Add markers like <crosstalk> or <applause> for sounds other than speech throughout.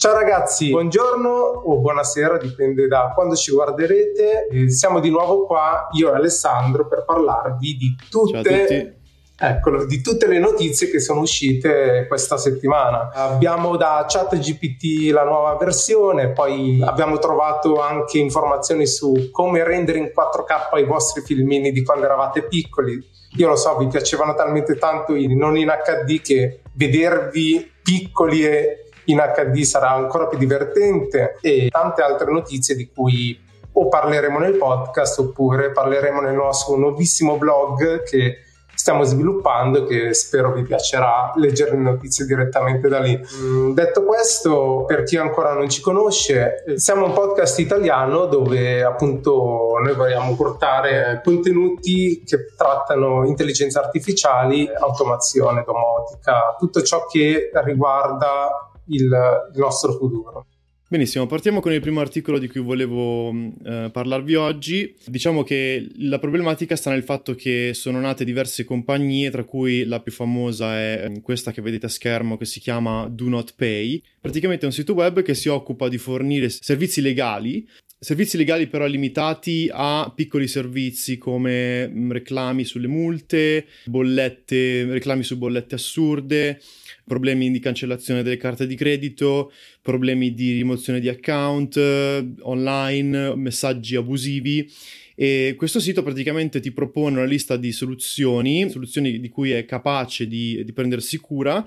Ciao ragazzi, buongiorno o buonasera, dipende da quando ci guarderete. Eh, siamo di nuovo qua, io e Alessandro, per parlarvi di tutte, eccolo, di tutte le notizie che sono uscite questa settimana. Abbiamo da ChatGPT la nuova versione, poi abbiamo trovato anche informazioni su come rendere in 4K i vostri filmini di quando eravate piccoli. Io lo so, vi piacevano talmente tanto i non in HD che vedervi piccoli e in HD sarà ancora più divertente e tante altre notizie di cui o parleremo nel podcast oppure parleremo nel nostro nuovissimo blog che stiamo sviluppando che spero vi piacerà leggere le notizie direttamente da lì. Mm, detto questo, per chi ancora non ci conosce, siamo un podcast italiano dove appunto noi vogliamo portare contenuti che trattano intelligenza artificiali, automazione, domotica, tutto ciò che riguarda il, nostro futuro. Benissimo, partiamo con il primo articolo di cui volevo eh, parlarvi oggi. Diciamo che la problematica sta nel fatto che sono nate diverse compagnie, tra cui la più famosa è ehm, questa che vedete a schermo che si chiama Do Not Pay. Praticamente è un sito web che si occupa di fornire servizi legali Servizi legali però limitati a piccoli servizi come reclami sulle multe, bollette, reclami su bollette assurde, problemi di cancellazione delle carte di credito, problemi di rimozione di account eh, online, messaggi abusivi. E questo sito praticamente ti propone una lista di soluzioni, soluzioni di cui è capace di, di prendersi cura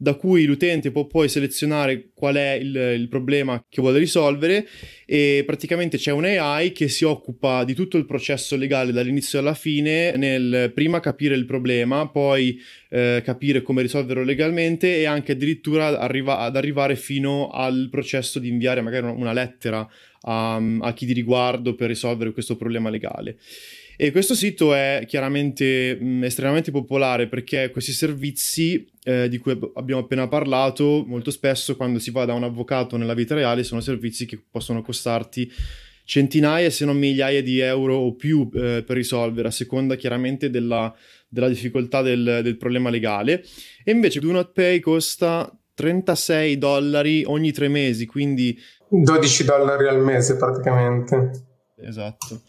da cui l'utente può poi selezionare qual è il, il, problema che vuole risolvere e praticamente c'è un AI che si occupa di tutto il processo legale dall'inizio alla fine nel prima capire il problema, poi eh, capire come risolverlo legalmente e anche addirittura arriva, ad arrivare fino al processo di inviare magari una lettera a, a chi di riguardo per risolvere questo problema legale. E questo sito è chiaramente mh, mm, estremamente popolare perché questi servizi eh, di cui abbiamo appena parlato, molto spesso quando si va da un avvocato nella vita reale sono servizi che possono costarti centinaia se non migliaia di euro o più eh, per risolvere, a seconda chiaramente della, della difficoltà del, del, problema legale. E invece Do Not Pay costa 36 dollari ogni tre mesi, quindi... 12 dollari al mese praticamente. Esatto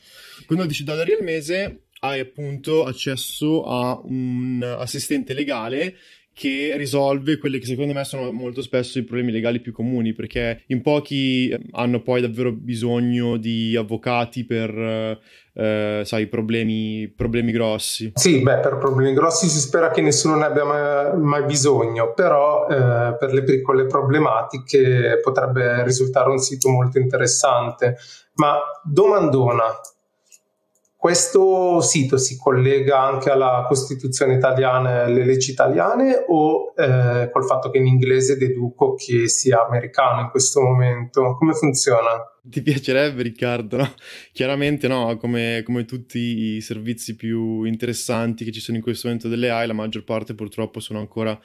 con 12 dollari al mese hai appunto accesso a un assistente legale che risolve quelli che secondo me sono molto spesso i problemi legali più comuni, perché in pochi eh, hanno poi davvero bisogno di avvocati per, eh, sai, problemi, problemi grossi. Sì, beh, per problemi grossi si spera che nessuno ne abbia mai, mai bisogno, però eh, per le piccole problematiche potrebbe risultare un sito molto interessante. Ma domandona, questo sito si collega anche alla Costituzione italiana e alle leggi italiane o eh, col fatto che in inglese deduco che sia americano in questo momento? Come funziona? Ti piacerebbe Riccardo? No? Chiaramente no, come, come, tutti i servizi più interessanti che ci sono in questo momento delle AI, la maggior parte purtroppo sono ancora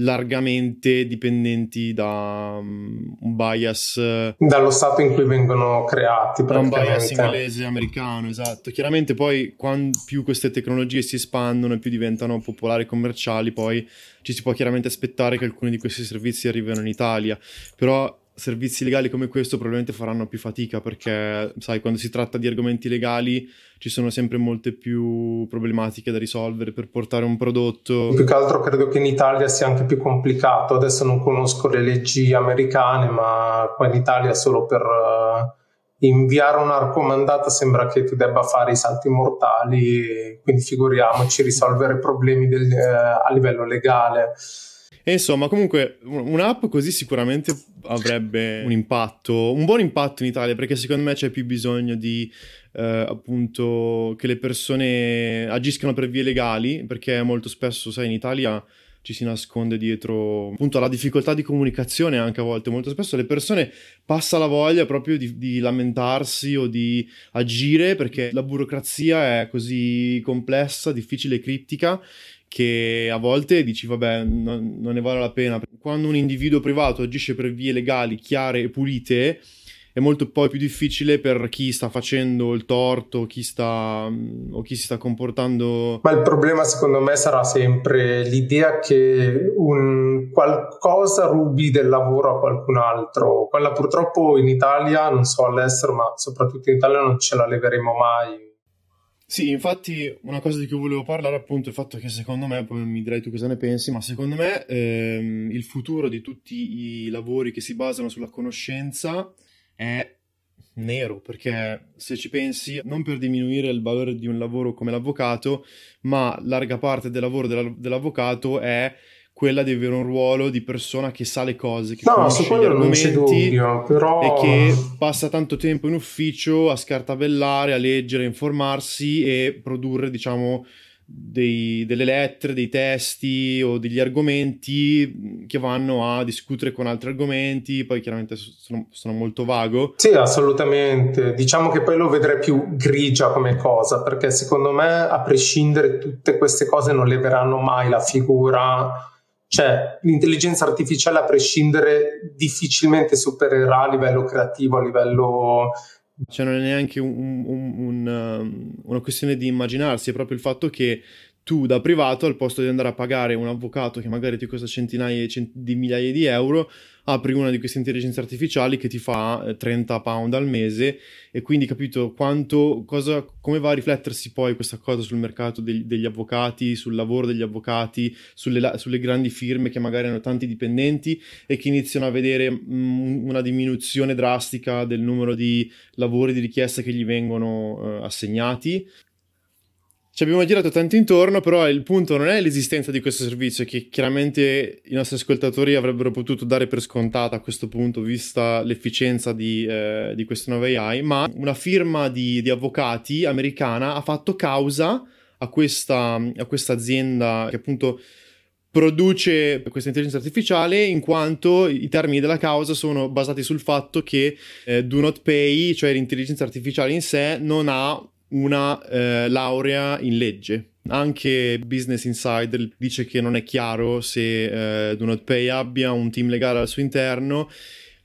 largamente dipendenti da um, un bias dallo stato in cui vengono creati da un bias inglese americano esatto. Chiaramente poi quando più queste tecnologie si espandono e più diventano popolari e commerciali poi ci si può chiaramente aspettare che alcuni di questi servizi arrivino in Italia. Però servizi legali come questo probabilmente faranno più fatica perché, sai, quando si tratta di argomenti legali ci sono sempre molte più problematiche da risolvere per portare un prodotto. Più che altro credo che in Italia sia anche più complicato. Adesso non conosco le leggi americane, ma qua in Italia solo per uh, inviare una raccomandata sembra che tu debba fare i salti mortali, quindi figuriamoci risolvere problemi del, uh, a livello legale. E insomma, comunque, un'app così sicuramente avrebbe un impatto, un buon impatto in Italia, perché secondo me c'è più bisogno di eh, appunto che le persone agiscano per vie legali, perché molto spesso, sai, in Italia ci si nasconde dietro appunto alla difficoltà di comunicazione anche a volte. Molto spesso le persone passa la voglia proprio di, di, lamentarsi o di agire perché la burocrazia è così complessa difficile e criptica che a volte dici vabbè non, non, ne vale la pena. Quando un individuo privato agisce per vie legali chiare e pulite, è molto poi più difficile per chi sta facendo il torto chi sta, o chi si sta comportando. Ma il problema secondo me sarà sempre l'idea che un qualcosa rubi del lavoro a qualcun altro. Quella purtroppo in Italia, non so all'estero, ma soprattutto in Italia non ce la leveremo mai. Sì, infatti una cosa di cui volevo parlare appunto è il fatto che secondo me, poi mi direi tu cosa ne pensi, ma secondo me ehm, il futuro di tutti i lavori che si basano sulla conoscenza è nero, perché se ci pensi, non per diminuire il valore di un lavoro come l'avvocato, ma larga parte del lavoro della, dell'avvocato è quella di avere un ruolo di persona che sa le cose, che no, conosce gli argomenti dubbio, però... e che passa tanto tempo in ufficio a scartabellare, a leggere, a informarsi e produrre, diciamo, dei, delle lettere, dei testi o degli argomenti che vanno a discutere con altri argomenti, poi chiaramente sono, sono, molto vago. Sì, assolutamente. Diciamo che poi lo vedrei più grigia come cosa, perché secondo me a prescindere tutte queste cose non leveranno mai la figura, cioè l'intelligenza artificiale a prescindere difficilmente supererà a livello creativo, a livello cioè non è neanche un, un, un, um, una questione di immaginarsi, è proprio il fatto che tu da privato, al posto di andare a pagare un avvocato che magari ti costa centinaia di migliaia di euro, apri una di queste intelligenze artificiali che ti fa 30 eh, pound al mese. E quindi capito quanto, cosa, come va a riflettersi poi questa cosa sul mercato degli, degli avvocati, sul lavoro degli avvocati, sulle, sulle, grandi firme che magari hanno tanti dipendenti e che iniziano a vedere mh, mm, una diminuzione drastica del numero di lavori di richiesta che gli vengono uh, assegnati ci abbiamo girato tanto intorno, però il punto non è l'esistenza di questo servizio, che chiaramente i nostri ascoltatori avrebbero potuto dare per scontata a questo punto, vista l'efficienza di, eh, di queste nuove AI, ma una firma di, di, avvocati americana ha fatto causa a questa, a questa azienda che appunto produce questa intelligenza artificiale in quanto i termini della causa sono basati sul fatto che eh, Do Not Pay, cioè l'intelligenza artificiale in sé, non ha una eh, laurea in legge. Anche Business Insider dice che non è chiaro se eh, Do Not Pay abbia un team legale al suo interno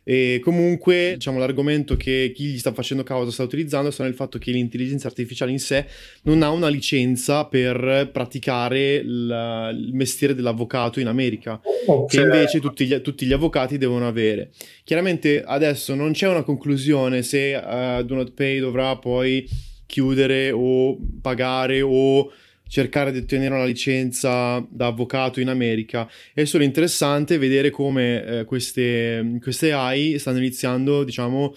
e comunque, diciamo, l'argomento che chi gli sta facendo causa sta utilizzando sta nel fatto che l'intelligenza artificiale in sé non ha una licenza per praticare il, il mestiere dell'avvocato in America, okay. che invece tutti gli, tutti gli, avvocati devono avere. Chiaramente adesso non c'è una conclusione se uh, Do Not Pay dovrà poi chiudere o pagare o cercare di ottenere una licenza da avvocato in America. È solo interessante vedere come eh, queste, queste AI stanno iniziando, diciamo,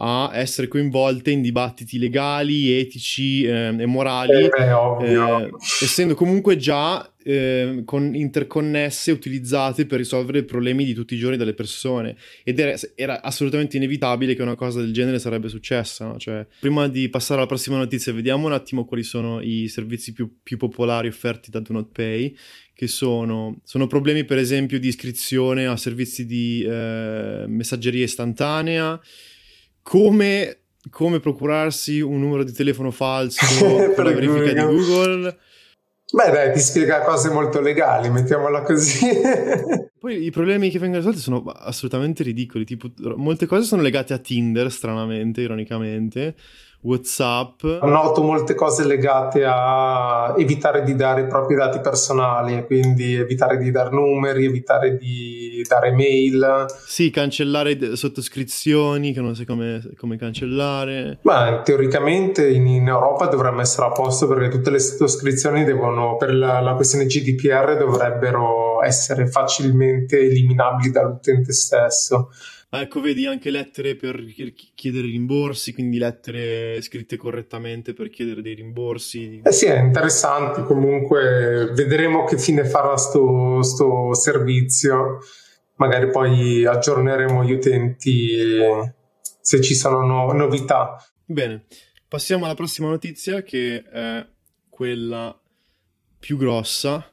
a essere coinvolte in dibattiti legali, etici eh, e morali, eh, eh, essendo comunque già eh, con interconnesse utilizzate per risolvere i problemi di tutti i giorni delle persone. Ed era, era assolutamente inevitabile che una cosa del genere sarebbe successa. No? Cioè, prima di passare alla prossima notizia, vediamo un attimo quali sono i servizi più, più popolari offerti da Do Not Pay che sono, sono, problemi per esempio di iscrizione a servizi di eh, messaggeria istantanea, come, come procurarsi un numero di telefono falso <laughs> per la verifica di Google. Beh, dai, ti spiega cose molto legali, mettiamola così. <laughs> Poi i problemi che vengono risolti sono assolutamente ridicoli. Tipo, molte cose sono legate a Tinder, stranamente, ironicamente. WhatsApp. Noto molte cose legate a evitare di dare i propri dati personali, quindi evitare di dare numeri, evitare di dare mail. Sì, cancellare sottoscrizioni che non sai come, come cancellare. Ma teoricamente in, in, Europa dovremmo essere a posto perché tutte le sottoscrizioni devono, per la, la questione GDPR, dovrebbero essere facilmente eliminabili dall'utente stesso. Ecco, vedi anche lettere per chiedere rimborsi, quindi lettere scritte correttamente per chiedere dei rimborsi. Eh sì, è interessante. Comunque, vedremo che fine farà sto, sto servizio. Magari poi aggiorneremo gli utenti se ci sono no- novità. Bene, passiamo alla prossima notizia che è quella più grossa,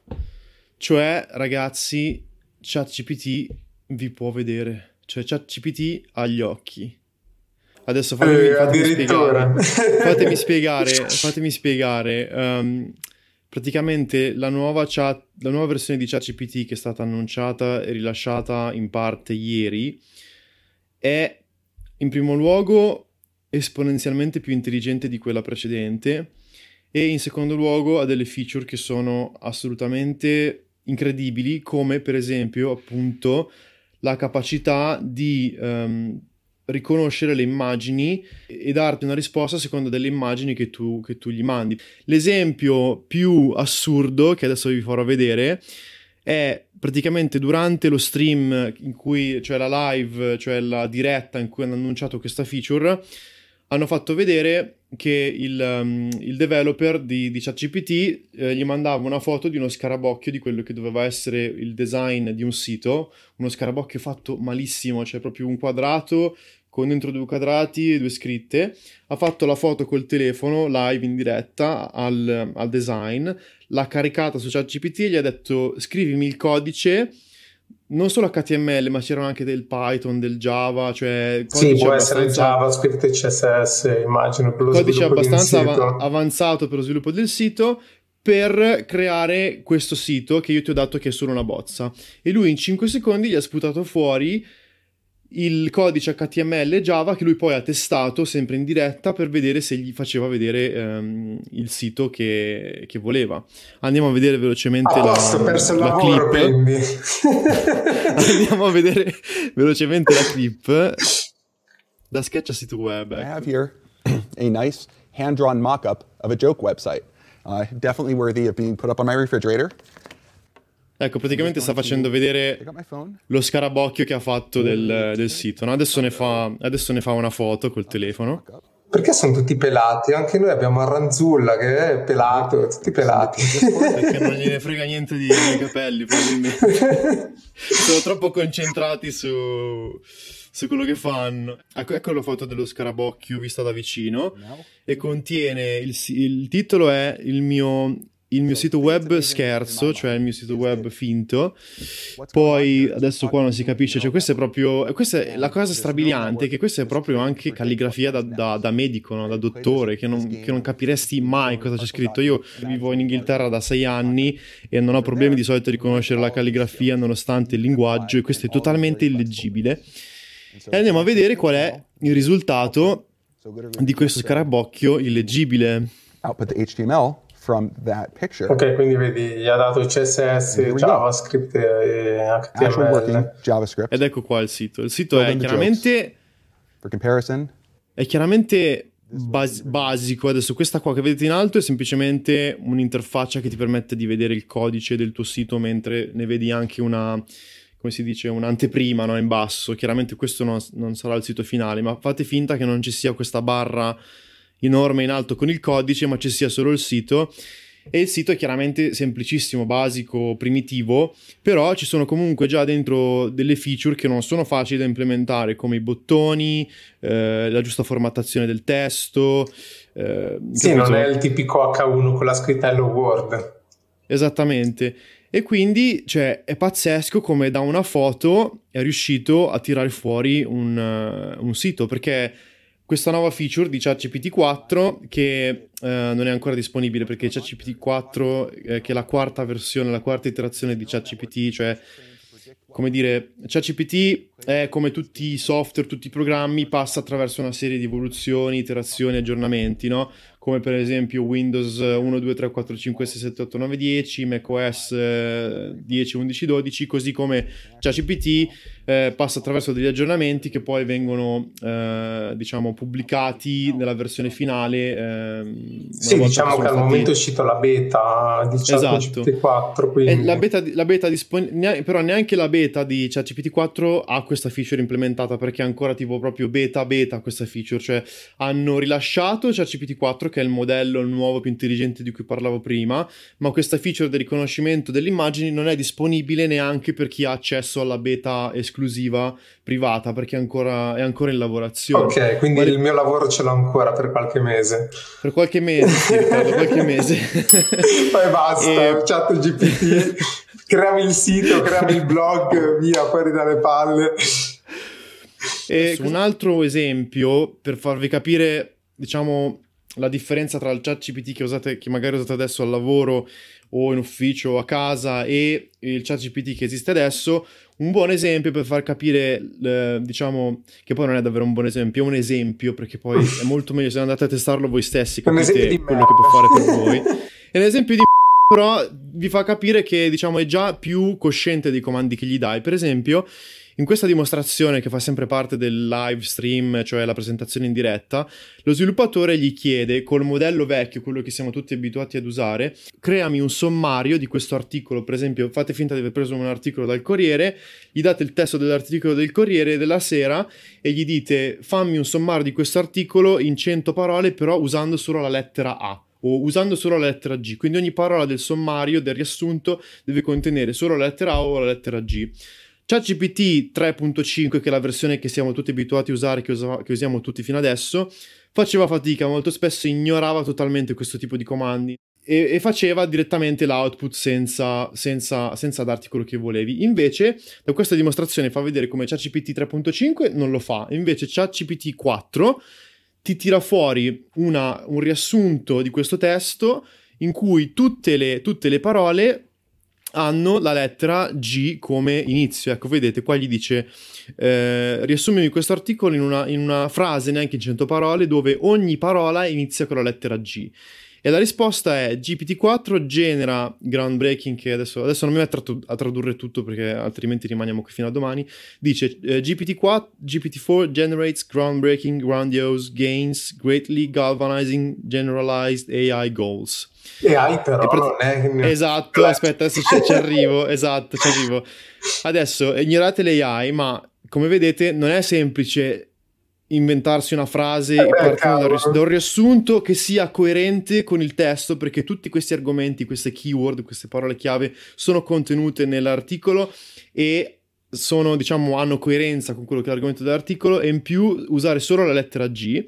cioè ragazzi, ChatGPT vi può vedere cioè ChatGPT ha gli occhi. Adesso fatemi, eh, <laughs> fatemi spiegare. fatemi spiegare. Fatemi spiegare. Um, praticamente la nuova, chat, la nuova versione di ChatGPT che è stata annunciata e rilasciata in parte ieri è in primo luogo esponenzialmente più intelligente di quella precedente e in secondo luogo ha delle feature che sono assolutamente incredibili come per esempio appunto la capacità di um, riconoscere le immagini e darti una risposta secondo delle immagini che tu, che tu gli mandi. L'esempio più assurdo che adesso vi farò vedere è praticamente durante lo stream in cui, cioè la live, cioè la diretta in cui hanno annunciato questa feature, hanno fatto vedere che il, um, il developer di, di ChatGPT eh, gli mandava una foto di uno scarabocchio di quello che doveva essere il design di un sito, uno scarabocchio fatto malissimo, cioè proprio un quadrato con dentro due quadrati e due scritte, ha fatto la foto col telefono live in diretta al, al design, l'ha caricata su ChatGPT e gli ha detto scrivimi il codice non solo HTML, ma c'erano anche del Python, del Java, cioè sì, può essere JavaScript e CSS, immagino, per lo codice abbastanza av- avanzato per lo sviluppo del sito per creare questo sito che io ti ho dato che è solo una bozza. E lui in 5 secondi gli ha sputato fuori il codice HTML e Java che lui poi ha testato sempre in diretta per vedere se gli faceva vedere um, il sito che, che, voleva. Andiamo a vedere velocemente ah, la, perso il la lavoro, clip. <laughs> Andiamo a vedere velocemente la clip da sketch a sito web. Ecco. I have here a nice hand-drawn mock-up of a joke website. Uh, definitely worthy of being put up on my refrigerator. Ecco, praticamente sta facendo vedere lo scarabocchio che ha fatto del, del sito. No? Adesso, ne fa, adesso, ne fa, una foto col telefono. Perché sono tutti pelati? Anche noi abbiamo Arranzulla che è pelato, tutti pelati. Perché non gliene frega niente di, capelli, probabilmente. sono troppo concentrati su, su quello che fanno. Ecco, ecco la foto dello scarabocchio vista da vicino e contiene il, il titolo è il mio il mio sito web scherzo, cioè il mio sito web finto. Poi adesso qua non si capisce, cioè questa è proprio questa è la cosa strabiliante che questa è proprio anche calligrafia da, da, da medico, no? da dottore, che non, che non, capiresti mai cosa c'è scritto. Io vivo in Inghilterra da sei anni e non ho problemi di solito a riconoscere la calligrafia nonostante il linguaggio e questo è totalmente illeggibile. E andiamo a vedere qual è il risultato di questo scarabocchio illeggibile. Output HTML from that picture. Ok, quindi vedi, gli ha dato CSS, JavaScript e HTML. JavaScript. Ed ecco qua il sito. Il sito è chiaramente... For comparison. È chiaramente bas- basico. Adesso questa qua che vedete in alto è semplicemente un'interfaccia che ti permette di vedere il codice del tuo sito mentre ne vedi anche una come si dice, un'anteprima no? in basso. Chiaramente questo non, non, sarà il sito finale, ma fate finta che non ci sia questa barra enorme in alto con il codice, ma ci sia solo il sito. E il sito è chiaramente semplicissimo, basico, primitivo, però ci sono comunque già dentro delle feature che non sono facili da implementare, come i bottoni, eh, la giusta formattazione del testo. Eh, sì, non è il tipico H1 con la scritta Hello World. Esattamente. E quindi cioè, è pazzesco come da una foto è riuscito a tirare fuori un, uh, un sito, perché questa nuova feature di ChatGPT 4 che eh, non è ancora disponibile perché ChatGPT 4 eh, che è la quarta versione, la quarta iterazione di ChatGPT, cioè come dire, ChatGPT è come tutti i software, tutti i programmi, passa attraverso una serie di evoluzioni, iterazioni, aggiornamenti, no? Come per esempio Windows 1, 2, 3, 4, 5, 6, 7, 8, 9, 10, macOS 10, 11, 12, così come ChatGPT eh, passa attraverso degli aggiornamenti che poi vengono eh, diciamo pubblicati nella versione finale. Eh, sì, diciamo che, che al momento è uscito la beta di ChatGPT esatto. 4. Quindi... La beta, la beta dispon... però neanche la beta di ChatGPT 4 ha questa feature implementata perché è ancora tipo proprio beta beta questa feature, cioè hanno rilasciato ChatGPT 4 che è il modello nuovo più intelligente di cui parlavo prima, ma questa feature del riconoscimento delle immagini non è disponibile neanche per chi ha accesso alla beta esclusiva privata perché è ancora, è ancora in lavorazione. Ok, quindi Guarda... il mio lavoro ce l'ho ancora per qualche mese. Per qualche mese, sì, Riccardo, qualche <laughs> mese. Poi basta, e... chat GPT, creami il sito, creami il blog, via, fuori dalle palle. E un altro esempio per farvi capire, diciamo, la differenza tra il chat GPT che, usate, che magari usate adesso al lavoro o in ufficio o a casa e il chat GPT che esiste adesso, un buon esempio per far capire, eh, diciamo, che poi non è davvero un buon esempio, è un esempio, perché poi è <laughs> molto meglio se andate a testarlo voi stessi, capite quello che può fare per <laughs> voi. È un esempio di <laughs> però vi fa capire che, diciamo, è già più cosciente dei comandi che gli dai. Per esempio, in questa dimostrazione che fa sempre parte del live stream, cioè la presentazione in diretta, lo sviluppatore gli chiede col modello vecchio, quello che siamo tutti abituati ad usare, creami un sommario di questo articolo, per esempio fate finta di aver preso un articolo dal Corriere, gli date il testo dell'articolo del Corriere della sera e gli dite fammi un sommario di questo articolo in 100 parole però usando solo la lettera A o usando solo la lettera G. Quindi ogni parola del sommario, del riassunto, deve contenere solo la lettera A o la lettera G. ChatGPT 3.5, che è la versione che siamo tutti abituati a usare, che, usa, che usiamo tutti fino adesso, faceva fatica, molto spesso ignorava totalmente questo tipo di comandi e, e faceva direttamente l'output senza, senza, senza, darti quello che volevi. Invece, da questa dimostrazione fa vedere come ChatGPT 3.5 non lo fa, invece ChatGPT 4 ti tira fuori una, un riassunto di questo testo in cui tutte le, tutte le parole hanno la lettera G come inizio. Ecco, vedete, qua gli dice eh, riassumimi questo articolo in una, in una frase, neanche in 100 parole, dove ogni parola inizia con la lettera G. E la risposta è GPT-4 genera groundbreaking, che adesso, adesso non mi metto a tradurre tutto perché altrimenti rimaniamo qui fino a domani, dice eh, GPT-4, GPT-4 generates groundbreaking, grandiose gains, greatly galvanizing generalized AI goals. AI però pre- non è... Esatto, aspetta, adesso ci, ci <laughs> arrivo, esatto, ci arrivo. Adesso ignorate le AI, ma come vedete non è semplice inventarsi una frase eh, partendo da, da un riassunto che sia coerente con il testo perché tutti questi argomenti, queste keyword, queste parole chiave sono contenute nell'articolo e sono, diciamo, hanno coerenza con quello che è l'argomento dell'articolo e in più usare solo la lettera G.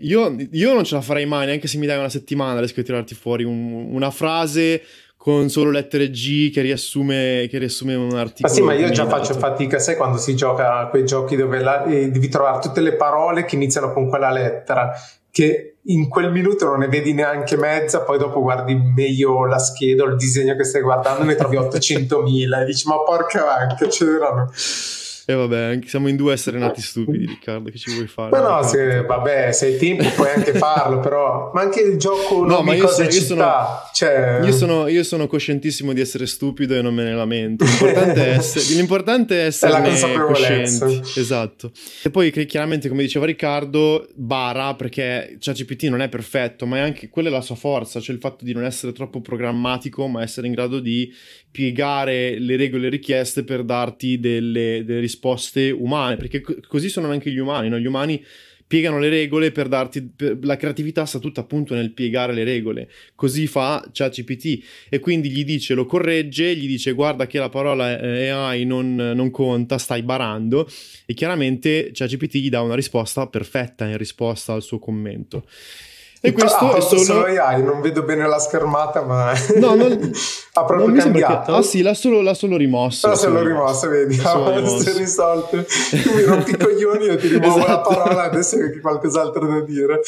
Io, io non ce la farei mai, neanche se mi dai una settimana riesco a tirarti fuori un, una frase con solo lettere G che riassume, che riassume un articolo. Ma sì, ma io già faccio fatica, sai quando si gioca a quei giochi dove la, eh, devi trovare tutte le parole che iniziano con quella lettera, che in quel minuto non ne vedi neanche mezza, poi dopo guardi meglio la scheda o il disegno che stai guardando, ne trovi <laughs> 800.000 e dici ma porca vacca, c'erano. E vabbè, siamo in due a essere nati stupidi, Riccardo, che ci vuoi fare? Ma no, se, vabbè, se hai tempo puoi anche farlo, però... Ma anche il gioco no, ma io, sono, io, sono, cioè... io, sono, io sono coscientissimo di essere stupido e non me ne lamento. L'importante è essere, <laughs> l'importante è essere coscienti. Esatto. E poi chiaramente, come diceva Riccardo, bara, perché ChatGPT non è perfetto, ma è anche quella è la sua forza, cioè il fatto di non essere troppo programmatico, ma essere in grado di piegare le regole richieste per darti delle, delle risposte umane, perché co- così sono anche gli umani, no? gli umani piegano le regole per darti per, la creatività sta tutta appunto nel piegare le regole. Così fa ChatGPT. E quindi gli dice lo corregge gli dice guarda che la parola AI non, non conta stai barando. E chiaramente ChatGPT gli dà una risposta perfetta in risposta al suo commento e questo è solo... solo AI, non vedo bene la schermata, ma no, non... <laughs> ha proprio non cambiato. Che... Ah sì, l'ha solo, l'ha solo rimosso. L'ha solo rimosso, vedi, ah, <laughs> è risolto. Tu mi rompi i coglioni e ti <laughs> rimuovo esatto. la parola, adesso hai qualcos'altro da dire.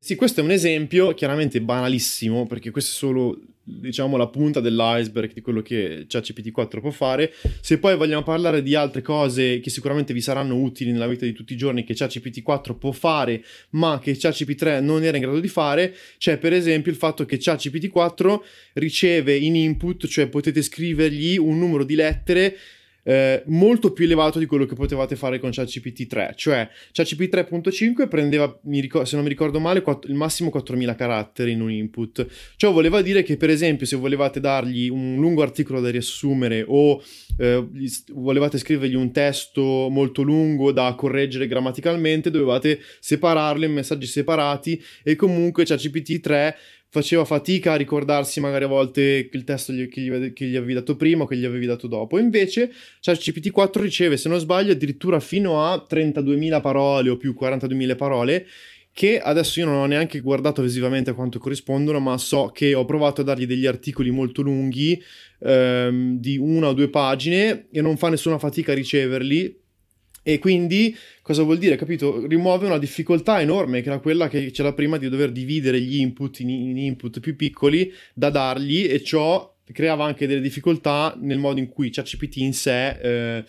sì, questo è un esempio chiaramente banalissimo, perché questo è solo diciamo la punta dell'iceberg di quello che ChatGPT 4 può fare. Se poi vogliamo parlare di altre cose che sicuramente vi saranno utili nella vita di tutti i giorni che ChatGPT 4 può fare, ma che ChatGPT 3 non era in grado di fare, c'è per esempio il fatto che ChatGPT 4 riceve in input, cioè potete scrivergli un numero di lettere eh, molto più elevato di quello che potevate fare con ChatGPT 3. Cioè, ChatGPT 3.5 prendeva, ricor- se non mi ricordo male, quatt- il massimo 4000 caratteri in un input. Ciò voleva dire che, per esempio, se volevate dargli un lungo articolo da riassumere o eh, volevate scrivergli un testo molto lungo da correggere grammaticalmente, dovevate separarlo in messaggi separati e comunque ChatGPT 3 faceva fatica a ricordarsi magari a volte il testo che gli, che gli avevi dato prima o che gli avevi dato dopo. Invece ChatGPT 4 riceve, se non sbaglio, addirittura fino a 32.000 parole o più 42.000 parole che adesso io non ho neanche guardato visivamente a quanto corrispondono, ma so che ho provato a dargli degli articoli molto lunghi ehm, di una o due pagine e non fa nessuna fatica a riceverli e quindi cosa vuol dire? Capito? Rimuove una difficoltà enorme che era quella che c'era prima di dover dividere gli input in, in input più piccoli da dargli e ciò creava anche delle difficoltà nel modo in cui ChatGPT in sé eh,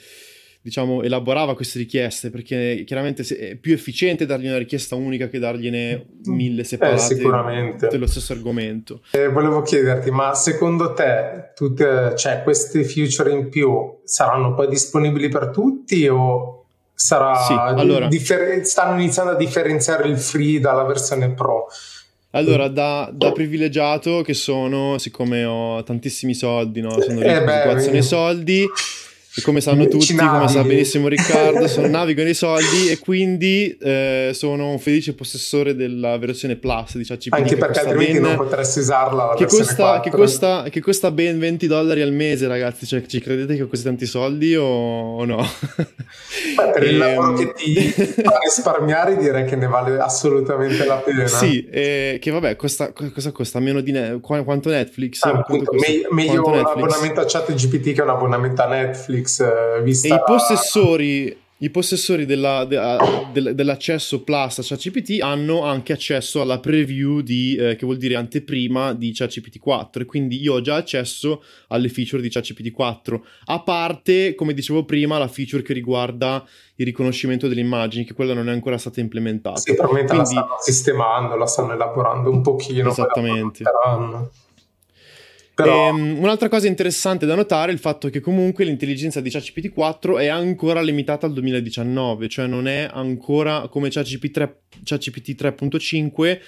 diciamo, elaborava queste richieste, perché chiaramente è più efficiente dargli una richiesta unica che dargliene mille separate eh, dello stesso argomento. Eh, volevo chiederti, ma secondo te tutte, cioè, queste feature in più saranno poi disponibili per tutti o sarà sì, allora, differ- stanno iniziando a differenziare il free dalla versione pro? Allora, da, da, privilegiato che sono, siccome ho tantissimi soldi, no? sono eh beh, nei soldi, e come sanno tutti, come sa benissimo Riccardo, sono <laughs> navigo nei soldi e quindi eh, sono un felice possessore della versione Plus di ChatGPT. Anche perché altrimenti ben, non potresti usarla. Che costa, che, costa, che costa, ben 20 dollari al mese, ragazzi. Cioè, ci credete che ho così tanti soldi o, o no? Beh, per e, il lavoro che ti fa <laughs> risparmiare, direi che ne vale assolutamente la pena. Sì, eh, che vabbè, costa, cosa costa? Meno di ne- quanto Netflix? Ah, quanto costa, me- meglio quanto un abbonamento a ChatGPT che un abbonamento a Netflix Netflix eh, vista... E i possessori, i possessori della, de, de, dell'accesso Plus a ChatGPT hanno anche accesso alla preview di, eh, che vuol dire anteprima di ChatGPT 4 e quindi io ho già accesso alle feature di ChatGPT 4 a parte, come dicevo prima, la feature che riguarda il riconoscimento delle immagini che quella non è ancora stata implementata. Sì, probabilmente quindi... la stanno sistemando, la stanno elaborando un pochino. Esattamente. Però... Ehm, un'altra cosa interessante da notare è il fatto che comunque l'intelligenza di ChatGPT 4 è ancora limitata al 2019, cioè non è ancora come ChatGPT, 3, ChatGPT 3.5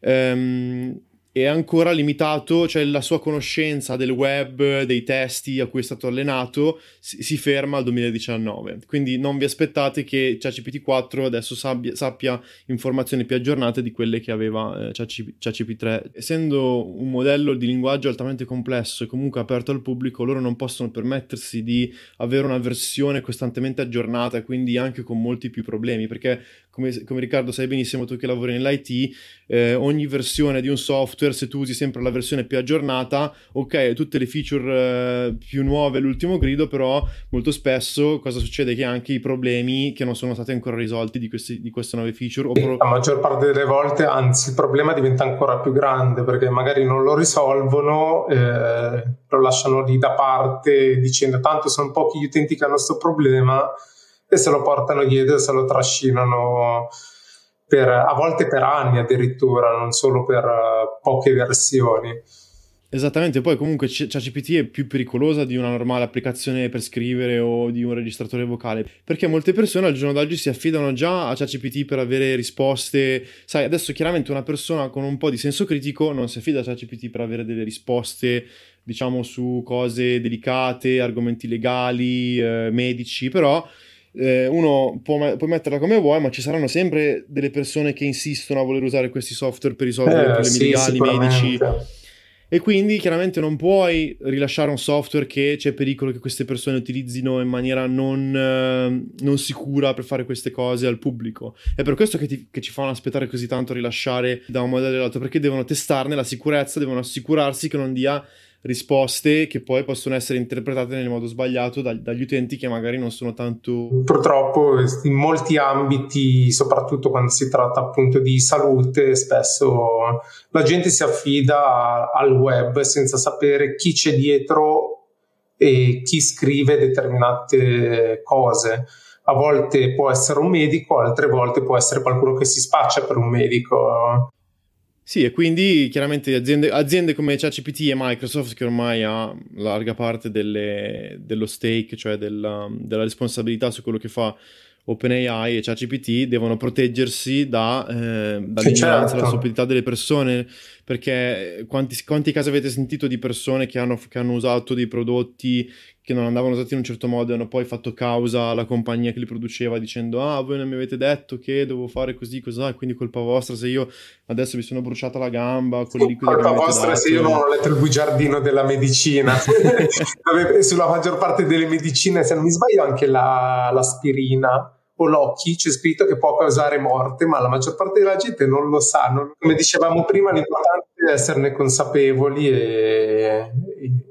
ehm, è ancora limitato, cioè la sua conoscenza del web, dei testi a cui è stato allenato, si, si ferma al 2019. Quindi non vi aspettate che ChatGPT 4 adesso sabbia, sappia informazioni più aggiornate di quelle che aveva eh, ChatGPT 3. Essendo un modello di linguaggio altamente complesso e comunque aperto al pubblico, loro non possono permettersi di avere una versione costantemente aggiornata quindi anche con molti più problemi, perché come, come Riccardo sai benissimo tu che lavori nell'IT, eh, ogni versione di un software, se tu usi sempre la versione più aggiornata, ok, tutte le feature eh, più nuove, l'ultimo grido, però molto spesso cosa succede? Che anche i problemi che non sono stati ancora risolti di, questi, di queste nuove feature. O pro- la maggior parte delle volte, anzi, il problema diventa ancora più grande perché magari non lo risolvono, eh, lo lasciano lì da parte dicendo tanto sono pochi gli utenti che hanno questo problema e se lo portano dietro, se lo trascinano per, a volte per anni addirittura, non solo per uh, poche versioni. Esattamente, poi comunque ChatGPT è più pericolosa di una normale applicazione per scrivere o di un registratore vocale, perché molte persone al giorno d'oggi si affidano già a ChatGPT per avere risposte. Sai, adesso chiaramente una persona con un po' di senso critico non si affida a ChatGPT per avere delle risposte, diciamo, su cose delicate, argomenti legali, eh, medici, però eh, uno può, può, metterla come vuoi, ma ci saranno sempre delle persone che insistono a voler usare questi software per risolvere eh, problemi sì, legali, medici. E quindi chiaramente non puoi rilasciare un software che c'è pericolo che queste persone utilizzino in maniera non, eh, non sicura per fare queste cose al pubblico. È per questo che, ti, che, ci fanno aspettare così tanto a rilasciare da un modello all'altro, perché devono testarne la sicurezza, devono assicurarsi che non dia risposte che poi possono essere interpretate nel modo sbagliato da, dagli utenti che magari non sono tanto... Purtroppo in molti ambiti, soprattutto quando si tratta appunto di salute, spesso la gente si affida al web senza sapere chi c'è dietro e chi scrive determinate cose. A volte può essere un medico, altre volte può essere qualcuno che si spaccia per un medico. Sì, e quindi chiaramente aziende, aziende come ChatGPT e Microsoft, che ormai ha larga parte delle, dello stake, cioè della, della, responsabilità su quello che fa OpenAI e ChatGPT, devono proteggersi da, eh, dall'ignoranza, certo. dalla stupidità delle persone, perché quanti, quanti, casi avete sentito di persone che hanno, che hanno usato dei prodotti che non andavano usati in un certo modo e hanno poi fatto causa alla compagnia che li produceva dicendo ah voi non mi avete detto che devo fare così cos'ha? E quindi colpa vostra se io adesso mi sono bruciata la gamba con il liquido colpa vostra dato. se io non ho letto il bugiardino della medicina. <laughs> Sulla maggior parte delle medicine se non mi sbaglio anche la, l'aspirina o l'occhi c'è scritto che può causare morte ma la maggior parte della gente non lo sa non, come dicevamo prima l'importante esserne consapevoli e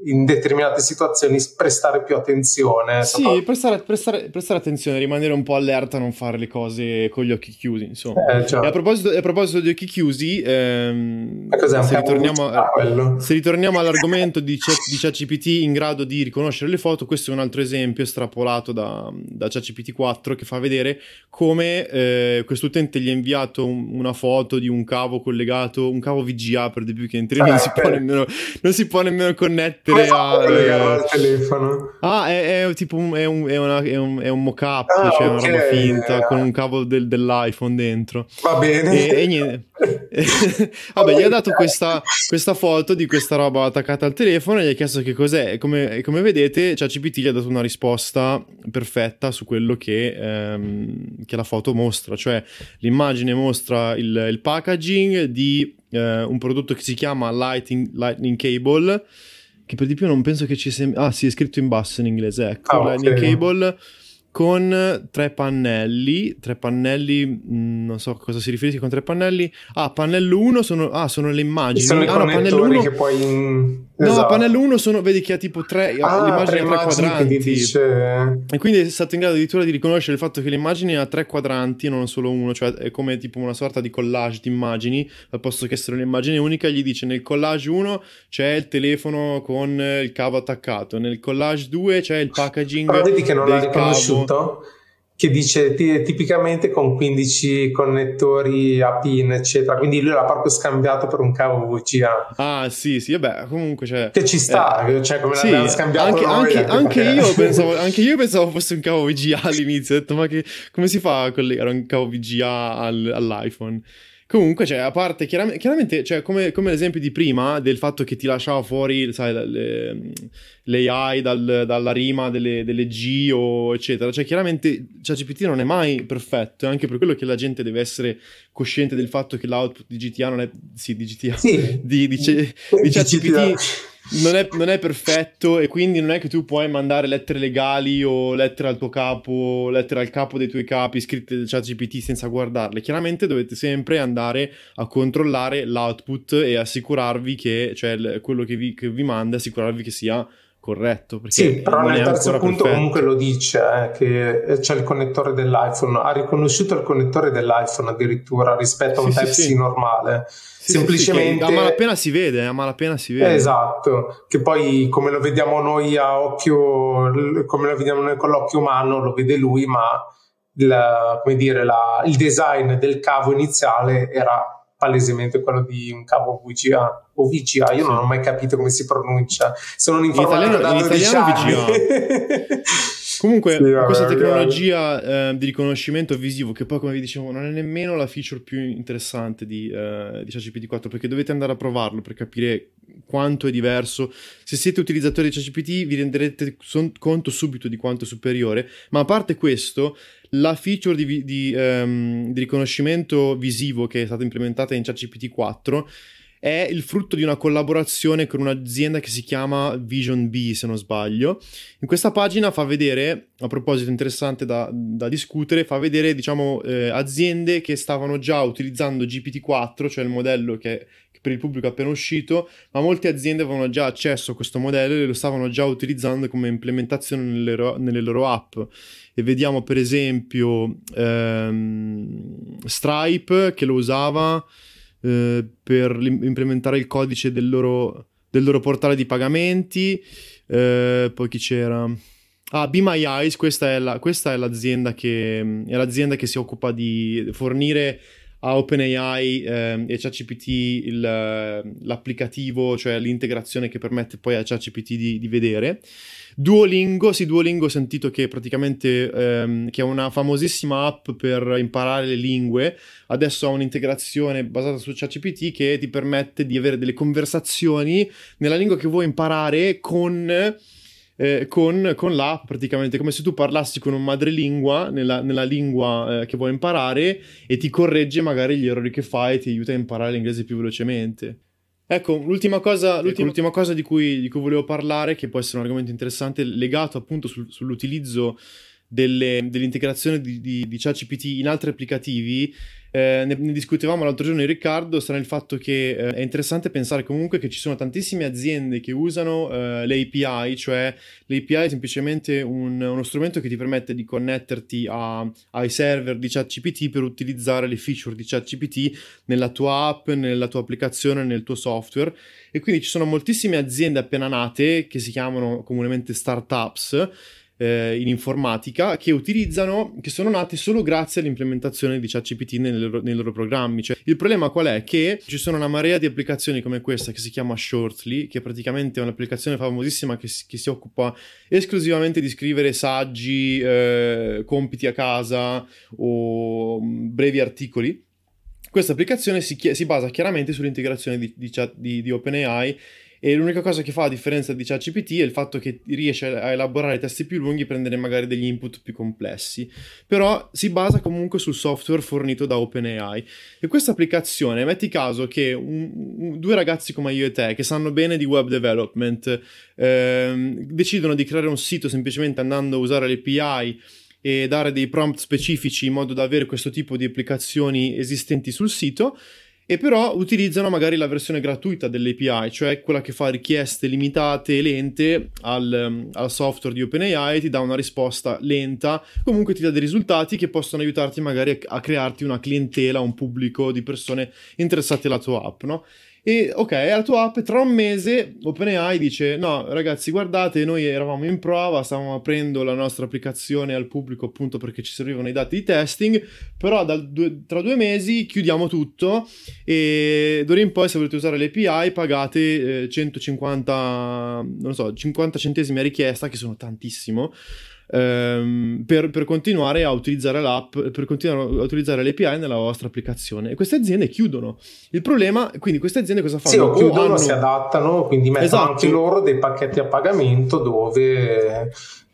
in determinate situazioni prestare più attenzione. Sì, prestare, prestare, prestare, attenzione, rimanere un po' allerta, non fare le cose con gli occhi chiusi. Insomma. Eh, e, a proposito, a proposito, di occhi chiusi, ehm, se, ritorniamo, a, se, ritorniamo, all'argomento di, di ChatGPT in grado di riconoscere le foto, questo è un altro esempio estrapolato da, da ChatGPT 4 che fa vedere come eh, quest'utente gli ha inviato un, una foto di un cavo collegato, un cavo VGA per di più che in ah, non, si nemmeno, non si può nemmeno connettere a, eh, al telefono. Ah, è, è tipo un, è un, è una, è un, è un mock-up, ah, cioè okay. una roba finta con un cavo del, dell'iPhone dentro. Va bene. E, e niente. <laughs> Vabbè, gli ha dato questa, questa, foto di questa roba attaccata al telefono e gli ha chiesto che cos'è. E come, come vedete, ChatGPT gli ha dato una risposta perfetta su quello che, ehm, che la foto mostra. Cioè, l'immagine mostra il, il packaging di eh, un prodotto che si chiama Lightning, Lightning Cable che per di più non penso che ci sia... Ah sì, è scritto in basso in inglese, ecco, oh, Lightning okay. Cable con tre pannelli, tre pannelli, mh, mm, non so a cosa si riferisce con tre pannelli. Ah, pannello 1 sono, ah, sono le immagini. Sono i ah, no, pannello 1 che poi in... No, esatto. pannello 1 sono, vedi che ha tipo tre, ah, l'immagine ha tre quadranti. Dice... E quindi è stato in grado addirittura di riconoscere il fatto che l'immagine ha tre quadranti, non solo uno, cioè è come tipo una sorta di collage di immagini, al posto che essere un'immagine unica, gli dice nel collage 1 c'è il telefono con il cavo attaccato, nel collage 2 c'è il packaging. Però vedi che non l'ha riconosciuto? Cavo che dice t- tipicamente con 15 connettori a pin, eccetera. Quindi lui l'ha proprio scambiato per un cavo VGA. Ah, sì, sì, vabbè, comunque cioè, Che ci sta, eh, cioè come sì, l'abbiamo scambiato anche, noi, anche, anche, io <laughs> pensavo, anche, io pensavo, fosse un cavo VGA all'inizio. Ho detto, ma che, come si fa a collegare un cavo VGA al, all'iPhone? Comunque, cioè, a parte, chiaramente, chiaramente cioè, come, come, l'esempio di prima, del fatto che ti lasciava fuori, sai, le, le AI dal, dalla rima delle, delle G o eccetera, cioè, chiaramente ChatGPT non è mai perfetto, è anche per quello che la gente deve essere cosciente del fatto che l'output di GTA non è... Sì, di GTA. Sì. Di, di, di, di ChatGPT non è, non è, perfetto e quindi non è che tu puoi mandare lettere legali o lettere al tuo capo, lettere al capo dei tuoi capi scritte da ChatGPT senza guardarle. Chiaramente dovete sempre andare a controllare l'output e assicurarvi che, cioè quello che vi, che vi manda, assicurarvi che sia corretto. Sì, però nel terzo punto perfetto. comunque lo dice eh, che c'è il connettore dell'iPhone, ha riconosciuto il connettore dell'iPhone addirittura rispetto a un sì, Type-C sì, normale. Sì, Semplicemente... a malapena si vede, a malapena si vede. Esatto, che poi come lo vediamo noi a occhio, come lo vediamo noi con l'occhio umano, lo vede lui, ma come dire, la, il design del cavo iniziale era palesemente quello di un cavo VGA o VGA, io non ho mai capito come si pronuncia. Sono un informatico da 12 anni. <laughs> Comunque, sì, questa tecnologia eh, di riconoscimento visivo, che poi, come vi dicevo, non è nemmeno la feature più interessante di, eh, di ChatGPT 4, perché dovete andare a provarlo per capire quanto è diverso. Se siete utilizzatori di ChatGPT, vi renderete son- conto subito di quanto è superiore. Ma a parte questo, la feature di, di, um, di riconoscimento visivo che è stata implementata in ChatGPT 4 è il frutto di una collaborazione con un'azienda che si chiama Vision B, se non sbaglio. In questa pagina fa vedere, a proposito interessante da, da discutere, fa vedere, diciamo, eh, aziende che stavano già utilizzando GPT-4, cioè il modello che, che, per il pubblico è appena uscito, ma molte aziende avevano già accesso a questo modello e lo stavano già utilizzando come implementazione nelle, nelle loro app. E vediamo per esempio ehm, Stripe che lo usava eh, per implementare il codice del loro, del loro portale di pagamenti. Eh, poi chi c'era? Ah, Be My Eyes, questa è, la, questa è, l'azienda che, è l'azienda che si occupa di fornire a OpenAI eh, e ChatGPT il, l'applicativo, cioè l'integrazione che permette poi a ChatGPT di, di vedere. Duolingo, sì, Duolingo ho sentito che praticamente ehm, che è una famosissima app per imparare le lingue, adesso ha un'integrazione basata su ChatGPT che ti permette di avere delle conversazioni nella lingua che vuoi imparare con... Eh, con, con, l'app praticamente come se tu parlassi con un madrelingua nella, nella lingua eh, che vuoi imparare e ti corregge magari gli errori che fai e ti aiuta a imparare l'inglese più velocemente. Ecco, l'ultima cosa, l'ultima, l'ultima cosa di, cui, di, cui, volevo parlare, che può essere un argomento interessante, legato appunto sul, sull'utilizzo delle, dell'integrazione di, di, di ChatGPT in altri applicativi eh, ne, ne, discutevamo l'altro giorno in Riccardo, sta nel fatto che eh, è interessante pensare comunque che ci sono tantissime aziende che usano eh, le cioè l'API è semplicemente un, uno strumento che ti permette di connetterti a, ai server di ChatGPT per utilizzare le feature di ChatGPT nella tua app, nella tua applicazione, nel tuo software. E quindi ci sono moltissime aziende appena nate che si chiamano comunemente startups eh, in informatica che utilizzano, che sono nate solo grazie all'implementazione di ChatGPT nei loro, nei loro programmi. Cioè, il problema qual è? Che ci sono una marea di applicazioni come questa che si chiama Shortly, che praticamente è un'applicazione famosissima che si, che si occupa esclusivamente di scrivere saggi, eh, compiti a casa o mm, brevi articoli. Questa applicazione si, si, basa chiaramente sull'integrazione di, di, di, di OpenAI e l'unica cosa che fa a differenza di ChatGPT è il fatto che riesce a elaborare testi più lunghi e prendere magari degli input più complessi. Però si basa comunque sul software fornito da OpenAI. E questa applicazione, metti caso che un, un, due ragazzi come io e te, che sanno bene di web development, ehm, decidono di creare un sito semplicemente andando a usare le API e dare dei prompt specifici in modo da avere questo tipo di applicazioni esistenti sul sito e però utilizzano magari la versione gratuita dell'API, cioè quella che fa richieste limitate e lente al, al, software di OpenAI, ti dà una risposta lenta, comunque ti dà dei risultati che possono aiutarti magari a, a crearti una clientela, un pubblico di persone interessate alla tua app, no? E ok, è la tua app, tra un mese OpenAI dice: No, ragazzi, guardate, noi eravamo in prova, stavamo aprendo la nostra applicazione al pubblico appunto perché ci servivano i dati di testing. Però due, tra due mesi chiudiamo tutto e d'ora in poi, se volete usare l'API, pagate eh, 150, non so, 50 centesimi a richiesta, che sono tantissimo ehm, per, per, continuare a utilizzare l'app, per continuare a utilizzare l'API nella vostra applicazione. E queste aziende chiudono. Il problema, quindi queste aziende cosa fanno? Sì, o chiudono, hanno... si adattano, quindi mettono esatto. anche loro dei pacchetti a pagamento dove...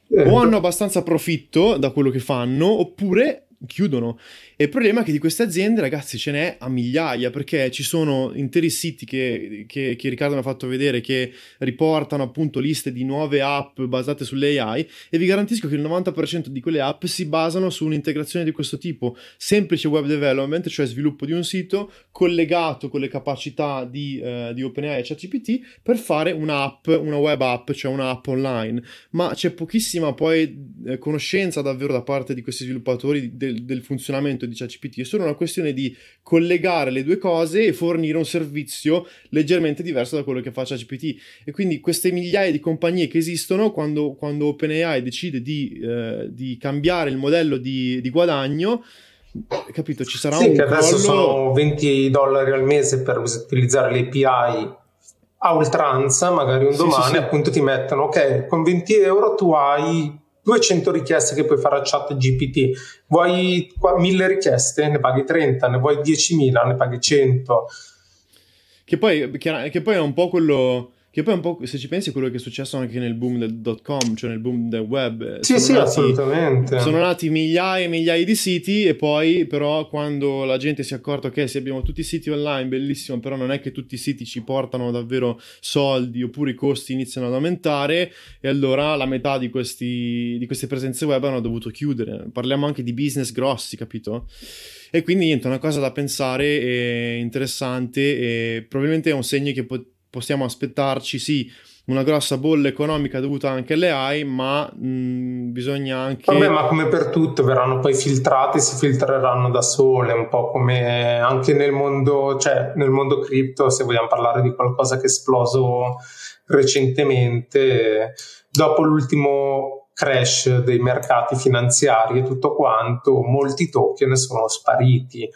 Eh, o hanno abbastanza profitto da quello che fanno, oppure chiudono. E il problema è che di queste aziende, ragazzi, ce n'è a migliaia, perché ci sono interi siti che, che, che Riccardo mi ha fatto vedere che riportano appunto liste di nuove app basate sulle AI e vi garantisco che il 90% di quelle app si basano su un'integrazione di questo tipo, semplice web development, cioè sviluppo di un sito collegato con le capacità di, uh, di OpenAI e ChatGPT per fare un'app, una web app, cioè un'app online. Ma c'è pochissima poi eh, conoscenza davvero da parte di questi sviluppatori del, del funzionamento di ChatGPT, è solo una questione di collegare le due cose e fornire un servizio leggermente diverso da quello che fa ChatGPT. E quindi queste migliaia di compagnie che esistono, quando, quando OpenAI decide di, eh, di, cambiare il modello di, di guadagno, capito, ci sarà sì, un che adesso sono 20 dollari al mese per utilizzare le API a oltranza, magari un domani sì, sì, appunto ti mettono, ok, con 20 euro tu hai 200 richieste che puoi fare a chat GPT, vuoi 1000 richieste, ne paghi 30, ne vuoi 10.000, ne paghi 100. Che poi, che poi è un po' quello che poi un po', se ci pensi, quello che è successo anche nel boom del dot com, cioè nel boom del web. Sì, sì, nati, assolutamente. Sono nati migliaia e migliaia di siti e poi però quando la gente si è accorta che se abbiamo tutti i siti online, bellissimo, però non è che tutti i siti ci portano davvero soldi oppure i costi iniziano ad aumentare e allora la metà di, questi, di queste presenze web hanno dovuto chiudere. Parliamo anche di business grossi, capito? E quindi niente, una cosa da pensare e interessante e probabilmente è un segno che pot- possiamo aspettarci, sì, una grossa bolla economica dovuta anche alle AI, ma mh, bisogna anche... Vabbè, ma come per tutto verranno poi filtrati, si filtreranno da sole, un po' come anche nel mondo, cioè nel mondo cripto, se vogliamo parlare di qualcosa che è esploso recentemente, dopo l'ultimo crash dei mercati finanziari e tutto quanto, molti token sono spariti.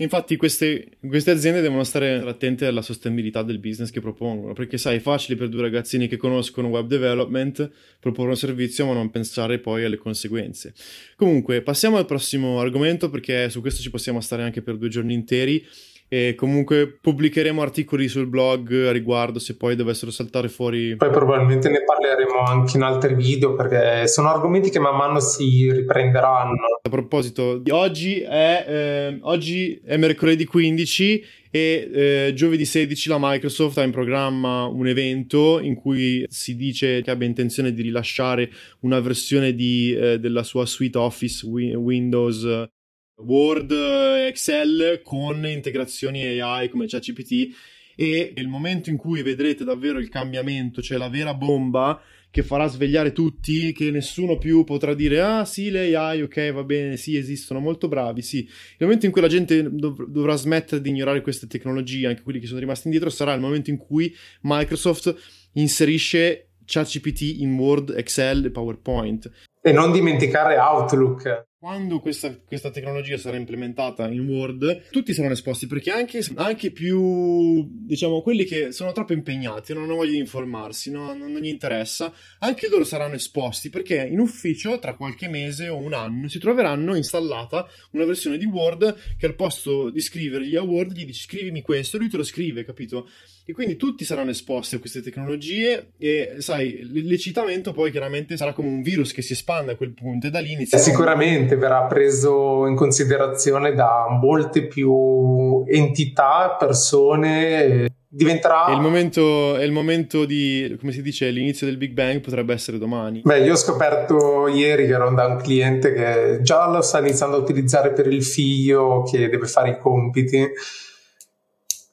Infatti queste, queste, aziende devono stare attente alla sostenibilità del business che propongono, perché sai, è facile per due ragazzini che conoscono web development proporre un servizio ma non pensare poi alle conseguenze. Comunque, passiamo al prossimo argomento perché su questo ci possiamo stare anche per due giorni interi e comunque pubblicheremo articoli sul blog a riguardo se poi dovessero saltare fuori. Poi probabilmente ne parleremo anche in altri video perché sono argomenti che man mano si riprenderanno. A proposito, oggi è, eh, oggi è mercoledì 15 e eh, giovedì 16 la Microsoft ha in programma un evento in cui si dice che abbia intenzione di rilasciare una versione di, eh, della sua suite Office Windows Word, Excel con integrazioni AI come ChatGPT. E il momento in cui vedrete davvero il cambiamento, cioè la vera bomba che farà svegliare tutti, che nessuno più potrà dire ah sì le AI ok va bene, sì esistono, molto bravi, sì. Il momento in cui la gente dov- dovrà smettere di ignorare queste tecnologie, anche quelli che sono rimasti indietro, sarà il momento in cui Microsoft inserisce ChatGPT in Word, Excel e PowerPoint. E non dimenticare Outlook. Quando questa, questa, tecnologia sarà implementata in Word, tutti saranno esposti perché anche, anche, più, diciamo, quelli che sono troppo impegnati, non hanno voglia di informarsi, no, non, non, gli interessa, anche loro saranno esposti perché in ufficio tra qualche mese o un anno si troveranno installata una versione di Word che al posto di scrivergli a Word gli dice scrivimi questo, lui te lo scrive, capito? E quindi tutti saranno esposti a queste tecnologie e sai, l'ecitamento poi chiaramente sarà come un virus che si espande a quel punto e da lì inizia... Sicuramente verrà preso in considerazione da molte più entità, persone diventerà... È il, momento, è il momento di, come si dice, l'inizio del Big Bang potrebbe essere domani. Beh, io ho scoperto ieri che ero da un cliente che già lo sta iniziando a utilizzare per il figlio che deve fare i compiti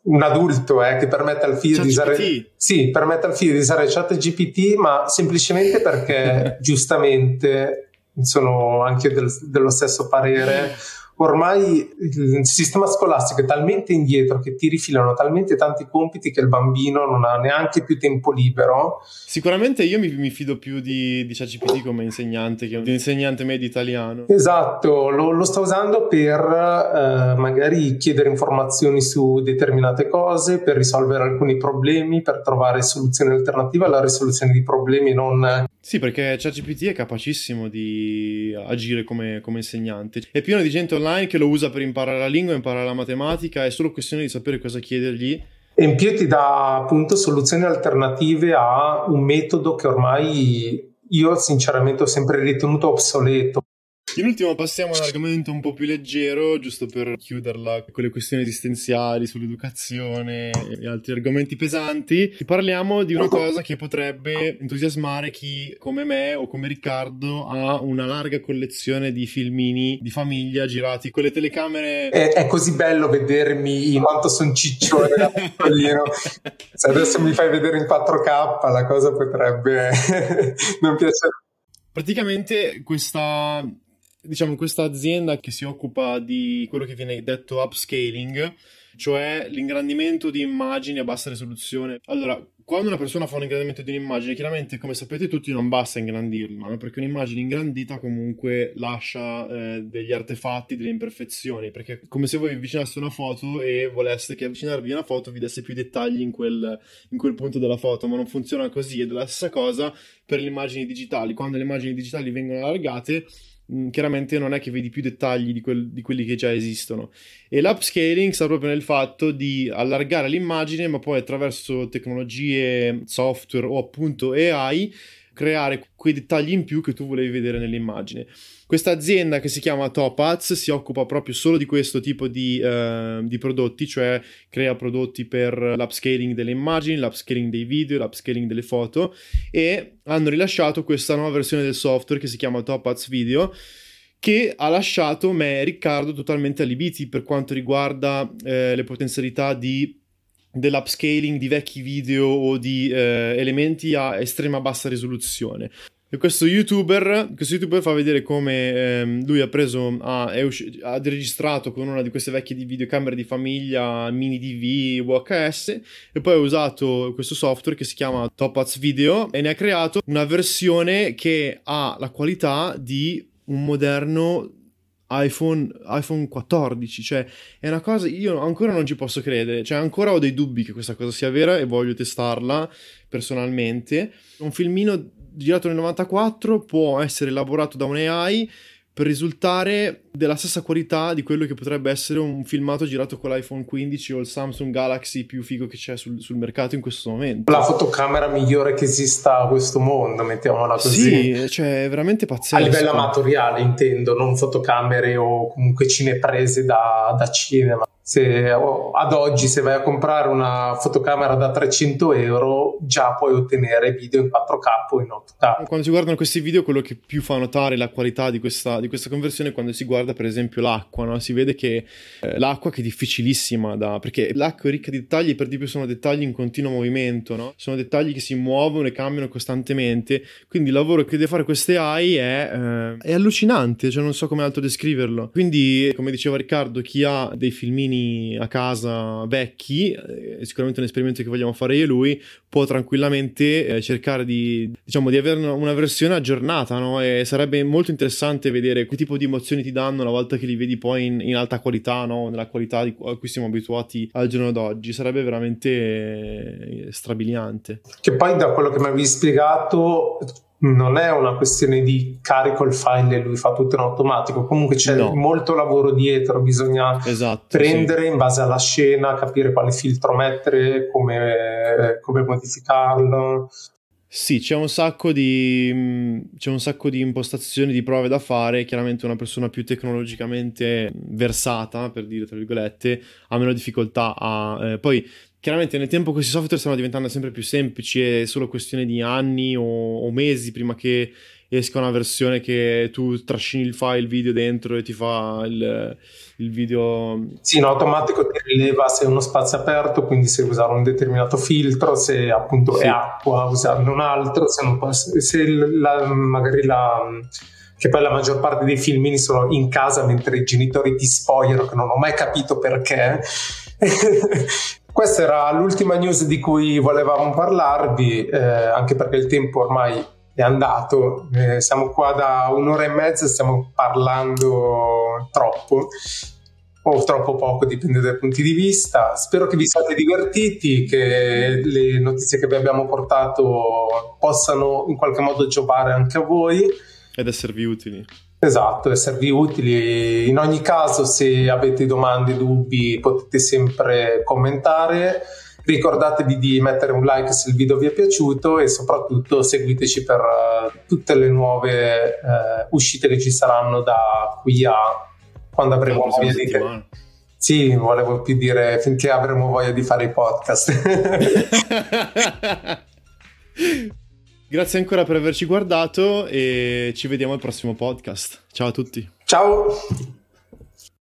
un adulto eh, che permette al figlio di usare sì, permette al figlio di usare chat GPT ma semplicemente perché <laughs> giustamente sono anche del, dello stesso parere <laughs> ormai il sistema scolastico è talmente indietro che ti rifilano talmente tanti compiti che il bambino non ha neanche più tempo libero. Sicuramente io mi, mi fido più di, di ChatGPT come insegnante che di insegnante medio italiano. Esatto, lo, lo sto usando per eh, magari chiedere informazioni su determinate cose, per risolvere alcuni problemi, per trovare soluzioni alternative alla risoluzione di problemi non sì, perché ChatGPT è capacissimo di agire come, come, insegnante. È pieno di gente online che lo usa per imparare la lingua, imparare la matematica, è solo questione di sapere cosa chiedergli. E in più ti dà appunto soluzioni alternative a un metodo che ormai io sinceramente ho sempre ritenuto obsoleto. In ultimo passiamo a un argomento un po' più leggero, giusto per chiuderla con le questioni esistenziali sull'educazione e altri argomenti pesanti. Parliamo di una cosa che potrebbe entusiasmare chi come me o come Riccardo ha una larga collezione di filmini di famiglia girati con le telecamere. È, è così bello vedermi in quanto sono ciccione da piccolino. Se adesso mi fai vedere in 4K la cosa potrebbe <laughs> non piacere. Praticamente questa diciamo, questa azienda che si occupa di quello che viene detto upscaling, cioè l'ingrandimento di immagini a bassa risoluzione. Allora, quando una persona fa un ingrandimento di un'immagine, chiaramente, come sapete tutti, non basta ingrandirla, no? perché un'immagine ingrandita comunque lascia eh, degli artefatti, delle imperfezioni, perché è come se voi avvicinaste una foto e voleste che avvicinarvi a una foto vi desse più dettagli in quel, in quel punto della foto, ma non funziona così, ed è la stessa cosa per le immagini digitali. Quando le immagini digitali vengono allargate, Mm, chiaramente non è che vedi più dettagli di, quel, di, quelli che già esistono. E l'upscaling sta proprio nel fatto di allargare l'immagine, ma poi attraverso tecnologie, software o appunto AI, creare quei dettagli in più che tu volevi vedere nell'immagine. Questa azienda che si chiama Topaz si occupa proprio solo di questo tipo di, uh, di, prodotti, cioè crea prodotti per l'upscaling delle immagini, l'upscaling dei video, l'upscaling delle foto e hanno rilasciato questa nuova versione del software che si chiama Topaz Video che ha lasciato me e Riccardo totalmente allibiti per quanto riguarda eh, le potenzialità di dell'upscaling di vecchi video o di eh, elementi a estrema bassa risoluzione. Questo youtuber, questo YouTuber fa vedere come ehm, lui ha preso, ha, usci- ha, registrato con una di queste vecchie videocamere di famiglia, mini DV, VHS, e poi ha usato questo software che si chiama Topaz Video e ne ha creato una versione che ha la qualità di un moderno iPhone, iPhone 14, cioè è una cosa, io ancora non ci posso credere, cioè ancora ho dei dubbi che questa cosa sia vera e voglio testarla personalmente. Un filmino girato nel 94 può essere elaborato da un AI per risultare della stessa qualità di quello che potrebbe essere un filmato girato con l'iPhone 15 o il Samsung Galaxy più figo che c'è sul, sul mercato in questo momento. La fotocamera migliore che esista a questo mondo, mettiamola così. Sì, cioè è veramente pazzesco. A livello amatoriale intendo, non fotocamere o comunque cineprese da, da cinema. se, ad oggi se vai a comprare una fotocamera da 300 euro già puoi ottenere video in 4K o in 8K. Quando si guardano questi video quello che più fa notare la qualità di questa, di questa conversione è quando si guarda per esempio l'acqua, no? si vede che eh, l'acqua che è difficilissima da... perché l'acqua è ricca di dettagli e per di più sono dettagli in continuo movimento, no? sono dettagli che si muovono e cambiano costantemente, quindi il lavoro che deve fare queste AI è, eh, è allucinante, cioè non so come altro descriverlo. Quindi come diceva Riccardo, chi ha dei filmini a casa vecchi, è sicuramente un esperimento che vogliamo fare io e lui, può tranquillamente eh, cercare di, diciamo, di avere una, versione aggiornata, no? E sarebbe molto interessante vedere che tipo di emozioni ti danno una volta che li vedi poi in, in alta qualità, no? Nella qualità di, a cui siamo abituati al giorno d'oggi. Sarebbe veramente eh, strabiliante. Che poi da quello che mi avevi spiegato non è una questione di carico il file e lui fa tutto in automatico, comunque c'è no. molto lavoro dietro, bisogna esatto, prendere sì. in base alla scena, capire quale filtro mettere, come, come modificarlo. Sì, c'è un, sacco di, c'è un sacco di impostazioni, di prove da fare. Chiaramente una persona più tecnologicamente versata, per dire tra virgolette, ha meno difficoltà a... Eh, poi chiaramente nel tempo questi software stanno diventando sempre più semplici, è solo questione di anni o, o, mesi prima che esca una versione che tu trascini il file video dentro e ti fa il, il video. Sì, in automatico ti rileva se è uno spazio aperto, quindi se usare un determinato filtro, se appunto sì. è acqua, usarne un altro, se, non può, se la, magari la che poi la maggior parte dei filmini sono in casa mentre i genitori ti spogliano, che non ho mai capito perché. Questa era l'ultima news di cui volevamo parlarvi, eh, anche perché il tempo ormai è andato. Eh, siamo qua da un'ora e mezza, stiamo parlando troppo o troppo poco, dipende dai punti di vista. Spero che vi siate divertiti, che le notizie che vi abbiamo portato possano in qualche modo giovare anche a voi. Ed esservi utili. Esatto, esservi utili. In ogni caso, se avete domande, dubbi, potete sempre commentare. Ricordatevi di mettere un like se il video vi è piaciuto e soprattutto seguiteci per uh, tutte le nuove uh, uscite che ci saranno da qui a quando avremo voglia di fare. Sì, volevo più dire finché avremo voglia di fare i podcast. <laughs> <laughs> Grazie ancora per averci guardato e ci vediamo al prossimo podcast. Ciao a tutti. Ciao.